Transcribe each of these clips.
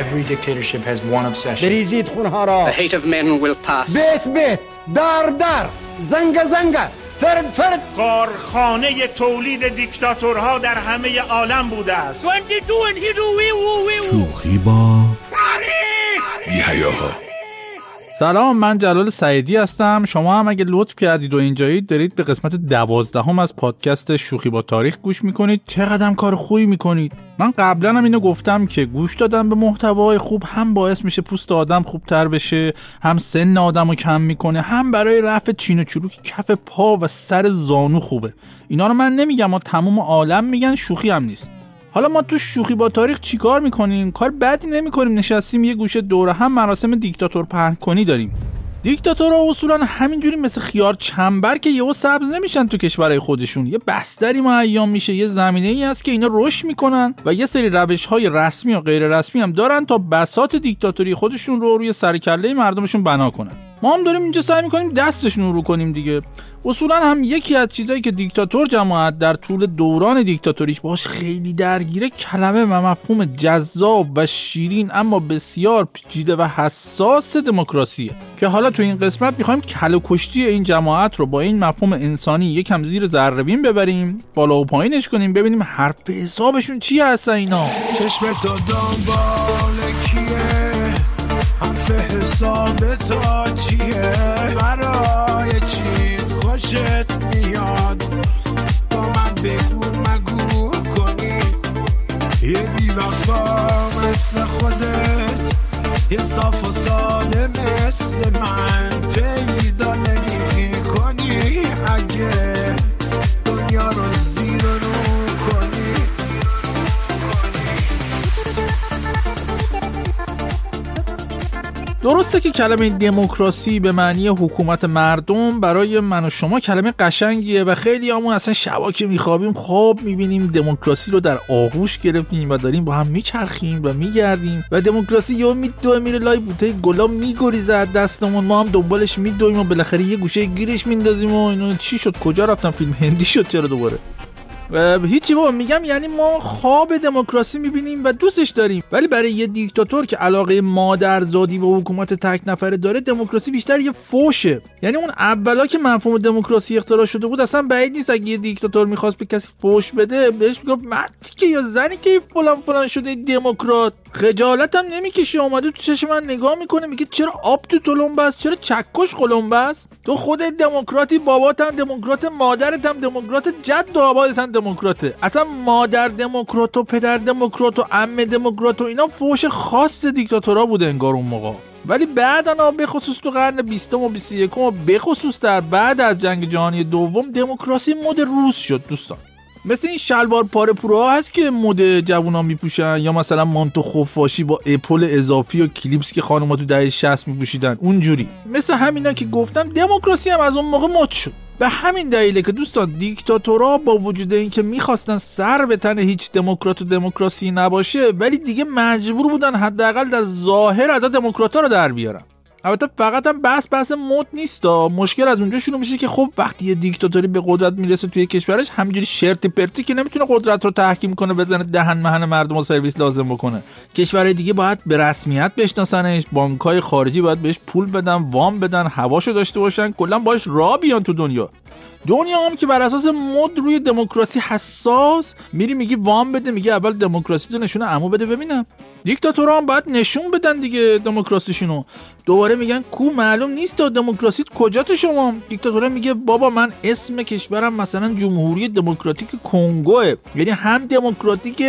Every dictatorship has one obsession. بریزید خونها را. The hate of men will pass. بیت بیت. در در زنگ زنگ. فرد فرد. کارخانه تولید دیکتاتورها در همه عالم بوده است. شوخی با بیهیاها سلام من جلال سعیدی هستم. شما هم اگه لطف کردید و اینجایید دارید به قسمت دوازدهم از پادکست شوخی با تاریخ گوش می‌کنید. چقدر کار خوبی می‌کنید. من قبلا هم اینو گفتم که گوش دادن به محتوای خوب هم باعث میشه پوست آدم خوبتر بشه هم سن آدم رو کم می‌کنه هم برای رفع چین و چروک کف پا و سر زانو خوبه. اینا رو من نمیگم ما تمام عالم میگن شوخی هم نیست. حالا ما تو شوخی با تاریخ چیکار می‌کنیم؟ کار بدی نمی‌کنیم. نشستیم یه گوشه دوره هم مراسم دیکتاتور پهن کنی داریم. دیکتاتورها اصولا همینجوری مثل خیار چنبر که یهو سبز نمیشن تو کشورهای خودشون. یه بستری ایام میشه یه زمینه ای هست که اینا رشد می‌کنن و یه سری روش های رسمی و غیر رسمی هم دارن تا بسات دیکتاتوری خودشون رو روی سر کله مردمشون بنا کنن. ما هم داریم اینجا سعی می‌کنیم دستشون رو کنیم دیگه. اصولا هم یکی از چیزایی که دیکتاتور جماعت در طول دوران دیکتاتوریش باش خیلی درگیره کلمه و مفهوم جذاب و شیرین اما بسیار پیچیده و حساس دموکراسیه. که حالا تو این قسمت می‌خوایم کل کشتی این جماعت رو با این مفهوم انسانی یکم زیر ذره ببریم بالا و پایینش کنیم ببینیم حرف حسابشون چی هستن اینا. چشم دنبال کیه حرف حساب تا چیه؟ برای چی خوشت میاد؟ با من بگو مگو کنی؟ یه بیوفا مثل خودت یه صاف و ساده مثل من. درسته که کلمه دموکراسی به معنی حکومت مردم برای من و شما کلمه قشنگیه و خیلی همون اصلا شبا که میخوابیم خواب می‌بینیم دموکراسی رو در آغوش گرفتیم و داریم با هم میچرخیم و میگردیم و دموکراسی یا میدوه میره لای بوته گلا میگریزه از دستمون. ما هم دنبالش میدویم و بالاخره یه گوشه گیرش میندازیم و اینو چی شد؟ کجا رفتم؟ فیلم هندی شد چرا دوباره؟ هیچی بابا میگم یعنی ما خواب دموکراسی می‌بینیم و دوستش داریم. ولی برای یه دیکتاتور که علاقه مادرزادی به حکومت تک نفره داره دموکراسی بیشتر یه فوشه. یعنی اون اولا که مفهوم دموکراسی اختراع شده بود اصلا بعید نیست اگه یه دیکتاتور می‌خواست به کسی فوش بده بهش می‌گفت مردی که یا زنی که فلان فلان شده دموکرات. خجالتم نمی‌کشه اومده تو چشم من نگاه می‌کنه میگه چرا آب تو تلمبه است؟ چرا چکش قلمبه است؟ تو خودت دموکراتی باباتم دموکرات مادرتم دموکرات جد و آبادتم دموکراته. اصلا مادر دموکرات و پدر دموکرات و عمه دموکرات و اینا فوش خاص دیکتاتورا بوده انگار اون موقع. ولی بعدا به خصوص تو قرن 20 و 21 و به خصوص در بعد از جنگ جهانی دوم دموکراسی مد روس شد دوستان. مثل این شلوار پاره پوره هست که مد جوونا میپوشن یا مثلا مانتو خفاشی با اپل اضافی و کلیپس که خانم‌ها تو دهه 60 میپوشیدن. اونجوری. مثل همینا که گفتم دموکراسی هم از اون موقع مد شد. به همین دلیله که دوستان دیکتاتورها با وجود اینکه می‌خواستن سر به تن هیچ دموکرات و دموکراسی نباشه ولی دیگه مجبور بودن حداقل در ظاهر ادا دموکرات‌ها رو در بیارن. البته فقط هم بحث بحث مد نیست مشکل از اونجا شروع میشه که خب وقتی یه دیکتاتوری به قدرت می‌رسه توی کشورش همینجوری شرط پرتی که نمی‌تونه قدرت رو تحکیم کنه بزنه دهن مهن مردم و سرویس لازم بکنه. کشورهای دیگه باید به رسمیت بشناسنش. بانکهای خارجی باید بهش پول بدن وام بدن هواشو داشته باشن. کلا باش را بیان تو دنیا. دنیا هم که بر اساس مد روی دموکراسی حساس میری میگی وام بده میگه اول دموکراسی تو نشونه عمو بده ببینم. دیکتاتورها هم باید نشون بدن دیگه دموکراسیشونو. دوباره میگن کو معلوم نیست تا دموکراسی کجات شما. دیکتاتورها میگه بابا من اسم کشورم مثلا جمهوری دموکراتیک کنگوه. یعنی هم دموکراتیک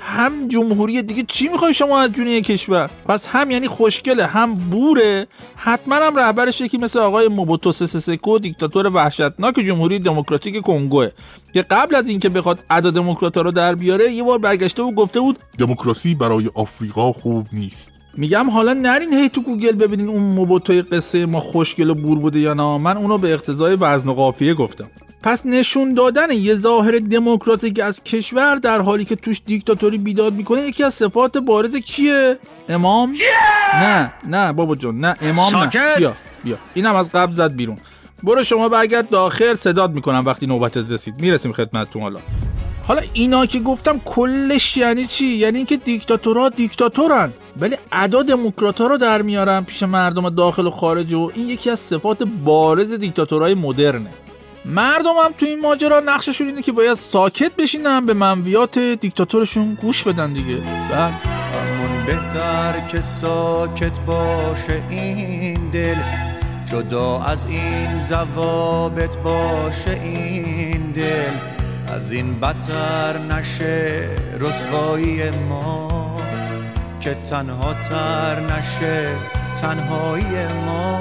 هم جمهوری دیگه چی می‌خوای شما از جون کشور؟ پس هم یعنی خوشگله هم بوره. حتما هم رهبرش یکی مثل آقای موبوتو سسسکو دیکتاتور وحشتناک جمهوری دموکراتیک کنگوه. که قبل از اینکه بخواد ادا دموکراتا رو در بیاره یه بار برگشته و گفته بود دموکراسی برای آفریقا خوب نیست. میگم حالا نرین هی تو گوگل ببینین اون موبوتوی قصه ما خوشگل و بور بوده یا نه. من اونو به اقتضای وزن و قافیه گفتم. پس نشون دادن یه ظاهر دموکراتیک از کشور در حالی که توش دیکتاتوری بیداد می‌کنه یکی از صفات بارز کیه؟ امام؟ کیه؟ نه نه بابا جون نه امام نه. بیا بیا. اینم از قبل زد بیرون. برو شما برگرد داخل صداد می‌کنم وقتی نوبتت رسید. می‌رسیم خدمتتون حالا. حالا اینا که گفتم کلش یعنی چی؟ یعنی اینکه دیکتاتورها دیکتاتورن. ولی ادا دموکراتها رو در میارن پیش مردم داخل و خارج و این یکی از صفات بارز دیکتاتورهای مدرنه. مردم هم تو این ماجرا نقششون اینه که باید ساکت بشینن به منویات دیکتاتورشون گوش بدن دیگه. بله. همون بهتر که ساکت باشه این دل. جدا از این زوابت باشه این دل. از این بدتر نشه رسوایی ما که تنها تر نشه تنهایی ما.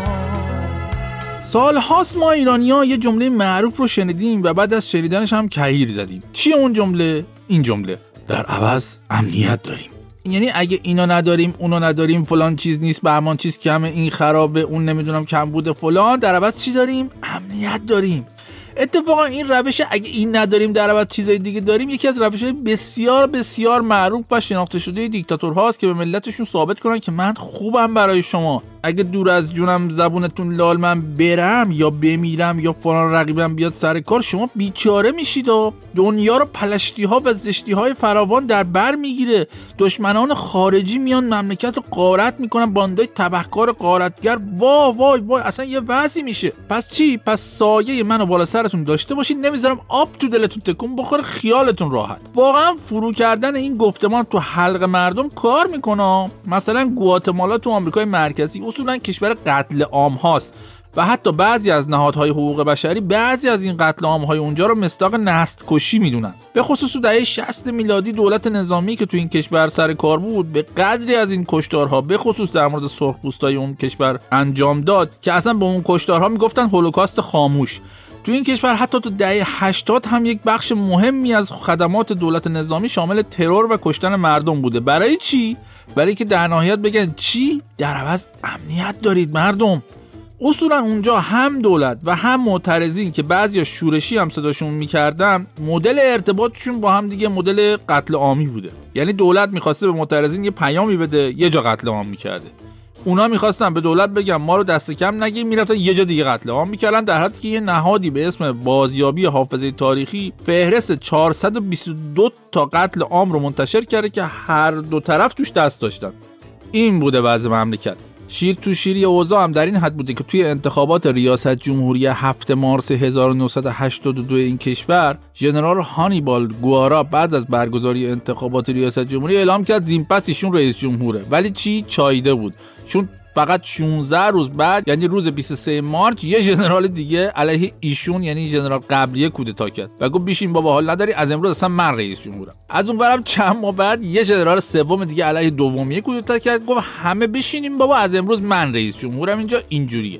سال هاست ما ایرانی ها یه جمله معروف رو شنیدیم و بعد از شنیدنش هم کهیر زدیم. چی اون جمله؟ این جمله. در عوض امنیت داریم. یعنی اگه اینو نداریم اونو نداریم فلان چیز نیست به همان چیز کمه این خرابه اون نمی‌دونم کم بوده فلان. در عوض چی داریم؟ امنیت داریم. اتفاقا این روش اگه این نداریم در عوض چیزای دیگه داریم یکی از روش بسیار بسیار معروف و شناخته شده دیکتاتورهاست که به ملتشون ثابت کنن که من خوبم برای شما. اگه دور از جونم زبونتون لال من برم یا بمیرم یا فلان رقیبم بیاد سر کار شما بیچاره میشید و دنیا رو پلشتی ها و زشتی های فراوان در بر می‌گیره. دشمنان خارجی میان مملکت رو قارت می‌کنن باندای تبهکار قارتگر. وا وای وای اصلا یه وضعی میشه. پس چی؟ پس سایه منو بالا سرتون داشته باشید نمی‌ذارم آب تو دلتون تکون بخوره. خیالتون راحت. واقعا فرو کردن این گفتمان تو حلق مردم کار می‌کنه. مثلا گواتمالا تو آمریکای مرکزی اصولا کشور قتل عام هاست. و حتی بعضی از نهادهای حقوق بشری بعضی از این قتل عام های اونجا رو مستاق نست کشی می‌دونن. به خصوص تو دهه 60 میلادی دولت نظامی که تو این کشور سر کار بود به قدری از این کشتارها به خصوص در مورد سرخپوستای اون کشور انجام داد که اصلا به اون کشتارها می‌گفتن هولوکاست خاموش. تو این کشور حتی تو دهه 80 هم یک بخش مهمی از خدمات دولت نظامی شامل ترور و کشتن مردم بوده. برای چی؟ برای که در نهایت بگن چی؟ در عوض امنیت دارید مردم. اصولا اونجا هم دولت و هم معترضین که بعضی شورشی هم صداشون می‌کردن مدل ارتباطشون با هم دیگه مدل قتل عامی بوده. یعنی دولت می‌خواسته به معترضین یه پیامی بده یه جا قتل عام می‌کرده. اونا می‌خواستن به دولت بگم ما رو دست کم نگیم می‌رفتن یه جا دیگه قتل. عام می‌کردن در حالی که یه نهادی به اسم بازیابی حافظه تاریخی فهرست 422 تا قتل عام رو منتشر کرده که هر دو طرف توش دست داشتن. این بوده وضع مملکت. شیر تو شیری اوضاع هم در این حد بوده که توی انتخابات ریاست جمهوری 7 مارس 1982 این کشور ژنرال هانیبال گوارا بعد از برگزاری انتخابات ریاست جمهوری اعلام کرد زیمپس ایشون رئیس جمهوره. ولی چی؟ چایده بود. چون فقط 16 روز بعد یعنی روز 23 مارچ یه ژنرال دیگه علیه ایشون یعنی ژنرال قبلیه کودتا کرد. و گفت بیشین بابا حال نداری؟ از امروز اصلا من رئیس جمهورم. از اون برم چند ماه بعد یه ژنرال سوم دیگه علیه دومیه کودتا کرد. گفت همه بشینیم بابا از امروز من رئیس جمهورم اینجا اینجوریه.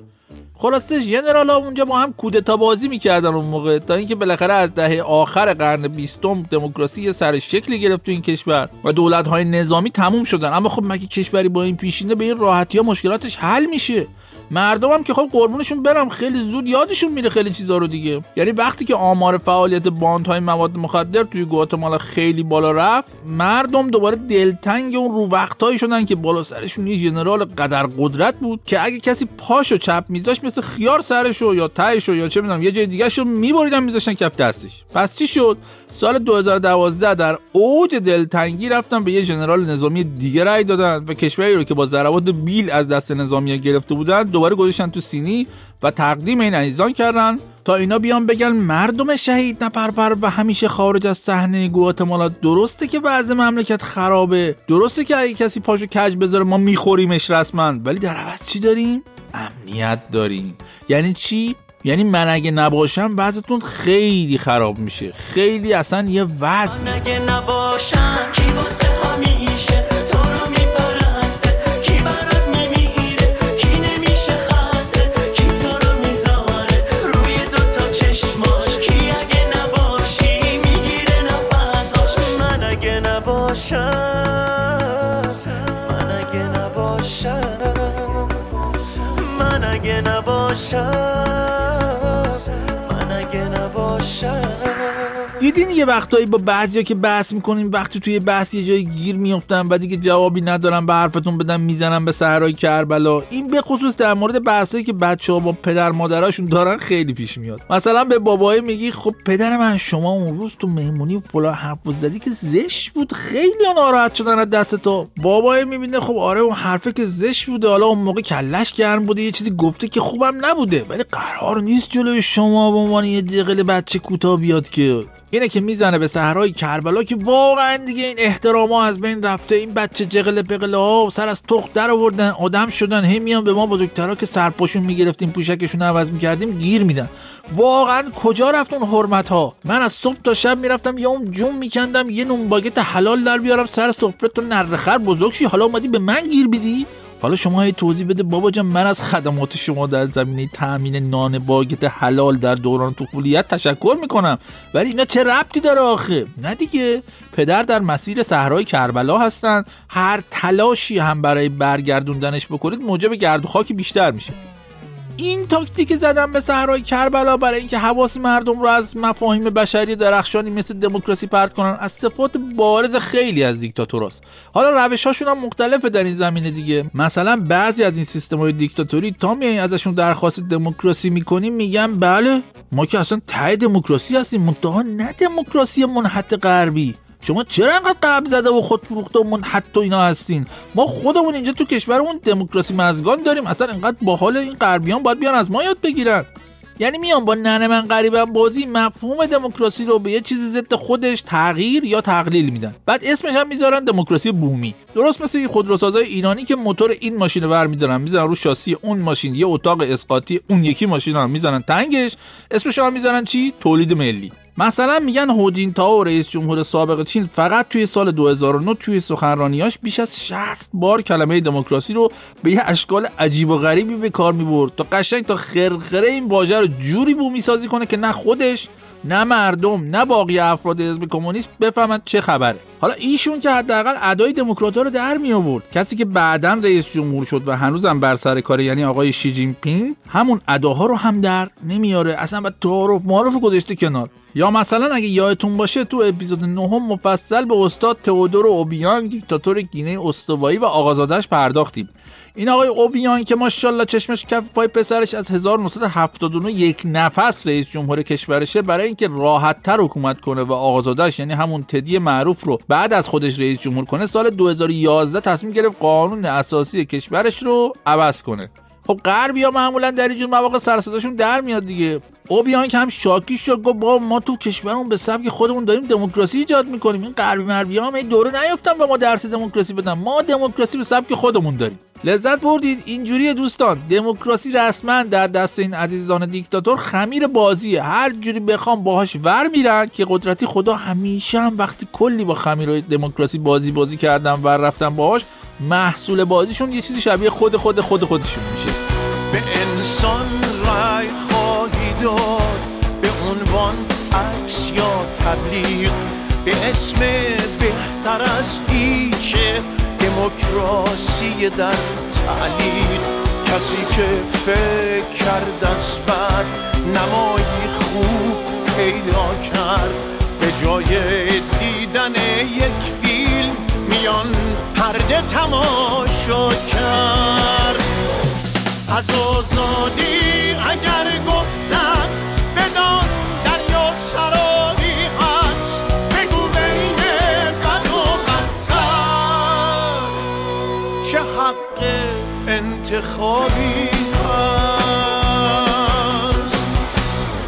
خلاصه ژنرال ها اونجا با هم کودتا بازی می‌کردن اون موقع. تا اینکه بالاخره از دهه آخر قرن بیستم دموکراسی سر شکلی گرفت تو این کشور و دولت های نظامی تموم شدن. اما خب مگه کشوری با این پیشینه به این راحتی ها مشکلاتش حل میشه؟ مردم هم که خب قربونشون برم خیلی زود یادشون میره خیلی چیزا رو دیگه. یعنی وقتی که آمار فعالیت باندهای مواد مخدر توی گواتمالا خیلی بالا رفت مردم دوباره دلتنگ اون رو وقتهایی شدن که بالا سرشون یه ژنرال قدر قدرت بود که اگه کسی پاشو چپ میذاش مثل خیار سرشو یا تهشو یا چه می‌دونم یه جای دیگه شو میبریدن میذاشتن کف دستش. پس چی شد؟ سال 2012 در اوج دلتنگی رفتن به یه ژنرال نظامی دیگه رای دادن و کشوری رو که با ضربات بیل از دست نظامی گرفته بودن دوباره گذاشتن تو سینی و تقدیم این عزیزان کردن تا اینا بیان بگن مردم شهید نپرپر و همیشه خارج از صحنه گواتمالا. درسته که وضع مملکت خرابه. درسته که اگه کسی پاشو کج بذاره ما میخوریمش رسما. ولی در عوض چی داریم؟ امنیت داریم. یعنی چی؟ یعنی من اگه نباشم وضعتون خیلی خراب میشه. خیلی اصلا یه وضع. من اگه نباشم کی یه وقتایی با بعضیا که بحث می‌کنین وقتی توی بحث یه جای گیر میافتن و دیگه جوابی ندارن به حرفتون بدن می‌زنن به صحرای کربلا. این به خصوص در مورد بحثایی که بچه ها با پدر مادراشون دارن خیلی پیش میاد. مثلا به بابای میگی خب پدر من شما اون روز تو مهمونی فلان حرف زدی که زشت بود خیلی ناراحت شدن از دست تو. بابای می‌بینه خب آره اون حرفه که زشت بوده حالا اون موقع کلش گرم بوده یه چیزی گفته که خوبم نبوده. ولی قرار نیست جلوی شما به عنوان یه جقل بچه کوتاه بیاد که اینه که می‌زنه به صحرای کربلا که واقعا دیگه این احترام ها از بین رفته. این بچه جغل پقله ها سر از تخت در آوردن. آدم شدن. هی میان به ما بزرگترا که سرپاشون می‌گرفتیم پوشکشون عوض می‌کردیم گیر میدن. واقعا کجا رفت اون حرمت ها من از صبح تا شب می‌رفتم یا اون جون میکندم یه نون باگت حلال در بیارم سر سفره تو نرخر بزرگ شی. حالا اومدی به من گیر بیدی حالا شما یه توضیح بده. بابا جان من از خدمات شما در زمینه تامین نان باگت حلال در دوران طفولیت تشکر می‌کنم. ولی اینا چه ربطی داره آخه؟ نه دیگه. پدر در مسیر صحرای کربلا هستن. هر تلاشی هم برای برگردوندنش بکنید موجب گرد و خاک بیشتر میشه. این تاکتیک زدن به صحرای کربلا برای اینکه حواس مردم رو از مفاهیم بشری درخشانی مثل دموکراسی پرت کنن از صفات بارز خیلی از دیکتاتوراست. حالا روشاشون هم مختلفه در این زمینه دیگه. مثلا بعضی از این سیستم های دیکتاتوری تا میایین ازشون درخواست دموکراسی می‌کنیم میگن بله ما که اصلا ته دموکراسی هستیم منتها نه دموکراسی منحط غربی. شما چرا انقدر قبل زده و خود فروخته و منحط و اینا هستین؟ ما خودمون اینجا تو کشورمون دموکراسی مزگان داریم. اصلا انقدر با حال این غربیان باید بیان از ما یاد بگیرن. یعنی میان با ننه من قریبم بازی مفهوم دموکراسی رو به یه چیزی ضد خودش تغییر یا تقلیل میدن. بعد اسمش هم می‌ذارن دموکراسی بومی. درست مثل این خودروسازای ایرانی که موتور این ماشین رو ور میدارن می‌ذارن رو شاسی اون ماشین یه اتاق اسقاطی اون یکی ماشین هم می‌ذارن تنگش. اسمش هم می‌ذارن چی؟ تولید ملی. مثلا میگن هوجین تاو رئیس جمهور سابق چین فقط توی سال 2009 توی سخنرانیاش بیش از 60 بار کلمه دموکراسی رو به یه اشکال عجیب و غریبی به کار می‌برد. تا قشنگ تا خرخره این واژه رو جوری بومی سازی کنه که نه خودش نه مردم نه باقی افراد حزب کمونیست بفهمن چه خبره. حالا ایشون که حداقل ادای دموکرات‌ها رو در می آورد. کسی که بعدا رئیس جمهور شد و هنوزم بر سر کار یعنی آقای شی جین پینگ همون اداها رو هم در نمیاره اصلا با تعارف معارف گذاشته کنار. یا مثلا اگه یادتون باشه تو اپیزود نهم مفصل به استاد تئودور اوبیانگ دیکتاتور گینه استوایی و آقازادش پرداختیم. این آقای اوبیان که ماشاءالله چشمش کف پای پسرش از 1979 یک نفس رئیس جمهور کشورشه برای اینکه راحت تر حکومت کنه و آقازادش یعنی همون تدی معروف رو بعد از خودش رئیس جمهور کنه سال 2011 تصمیم گرفت قانون اساسی کشورش رو عوض کنه. خب غربیا معمولا در اینجور مواقع سرصداشون در میاد دیگه. اوبیان که هم شاکی شد گفت با ما تو کشورمون به سبک خودمون داریم دموکراسی ایجاد می‌کنیم. این غربی مربی هم دوره نیافتن به ما درس دموکراسی بدن. ما دموکراسی به سبک خودمون داریم. لذت بردید. اینجوری دوستان. دموکراسی رسما در دست این عزیزان دیکتاتور خمیر بازیه. هر جوری بخوام باهاش ور میرن که قدرتی خدا همیشه هم وقتی کلی با خمیر دموکراسی بازی بازی کردن و رفتن باهاش محصول بازیشون یه چیزی شبیه خود خود خود خودشون میشه. به انسان رای خواهی داد. به عنوان عکس یا تبلیغ. به اسم بهتر از هیچه دموکراسی در تعلیق کسی که فکر کرد از نمایی خوب پیدا کرد. به جای دیدن یک فیلم میان پرده تماشا کرد. از آزادی اگر گفتن انتخابی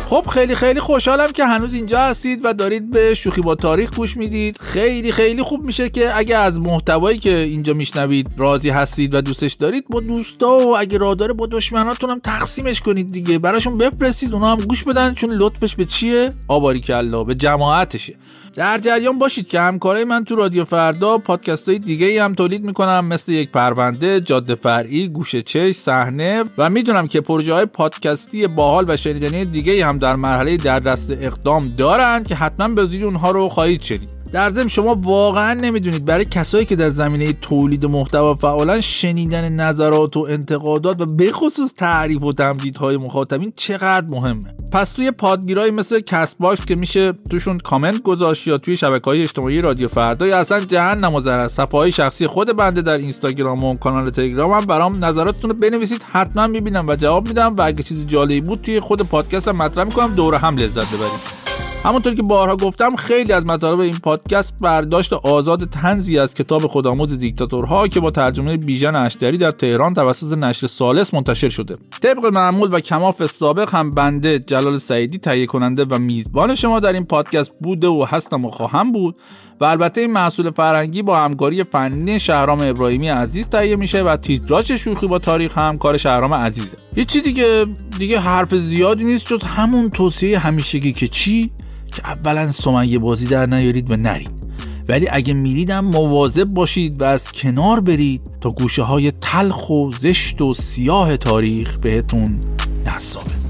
خب خیلی خیلی خوشحالم که هنوز اینجا هستید و دارید به شوخی با تاریخ گوش می‌دید. خیلی خیلی خوب میشه که اگه از محتوایی که اینجا میشنوید راضی هستید و دوستش دارید با دوستا و اگه راه داره با دشمناتون هم تقسیمش کنید دیگه. براشون بفرستید اونا هم گوش بدن چون لطفش به چیه؟ آباری کلا به جماعتشه. در جریان باشید که همکارای من تو رادیو فردا پادکست های دیگه ای هم تولید می‌کنن مثل یک پرونده، جاده فرعی، گوشه چش، صحنه و می‌دونم که پروژه های پادکستی باحال و شنیدنی دیگه ای هم در مرحله در دست اقدام دارند که حتما به زودی اونها رو خواهید شنید. در ضمن شما واقعا نمی‌دونید. برای کسایی که در زمینه تولید محتوا فعالن شنیدن نظرات و انتقادات و به خصوص تعریف و تمجیدهای مخاطبین چقدر مهمه؟ پس توی پادگیرایی مثل Castbox که میشه توشون کامنت گذاشت یا توی شبکه های اجتماعی رادیو فردا یا اصلا جهنم و ضرر صفحه های شخصی خود بنده در اینستاگرام و کانال تلگرام هم برام نظراتتون رو بنویسید. حتما می‌بینم و جواب میدم و اگه چیز جالبی بود توی خود پادکست هم مطرح می‌کنم. دور هم لذت ببریم همونطور که بارها گفتم خیلی از مطالب این پادکست برداشت آزاد تنزی از کتاب خودآموز دیکتاتورها که با ترجمه بیژن اشتری در تهران توسط نشر سالس منتشر شده. طبق معمول و کماف سابق هم بنده جلال سعیدی تهیه کننده و میزبان شما در این پادکست بوده و هستم و خواهم بود و البته این محصول فرنگی با همکاری فنی شهرام ابراهیمی عزیز تهیه میشه و تیتراژ شوخی با تاریخ هم کار شهرام عزیزه. یه چی دیگه دیگه حرف زیادی نیست جز همون توصیه همیشگی که چی؟ که اولا سمیه بازی در نیارید و نرید. ولی اگه میریدم مواظب باشید و از کنار برید تا گوشه های تلخ و زشت و سیاه تاریخ بهتون نصابه.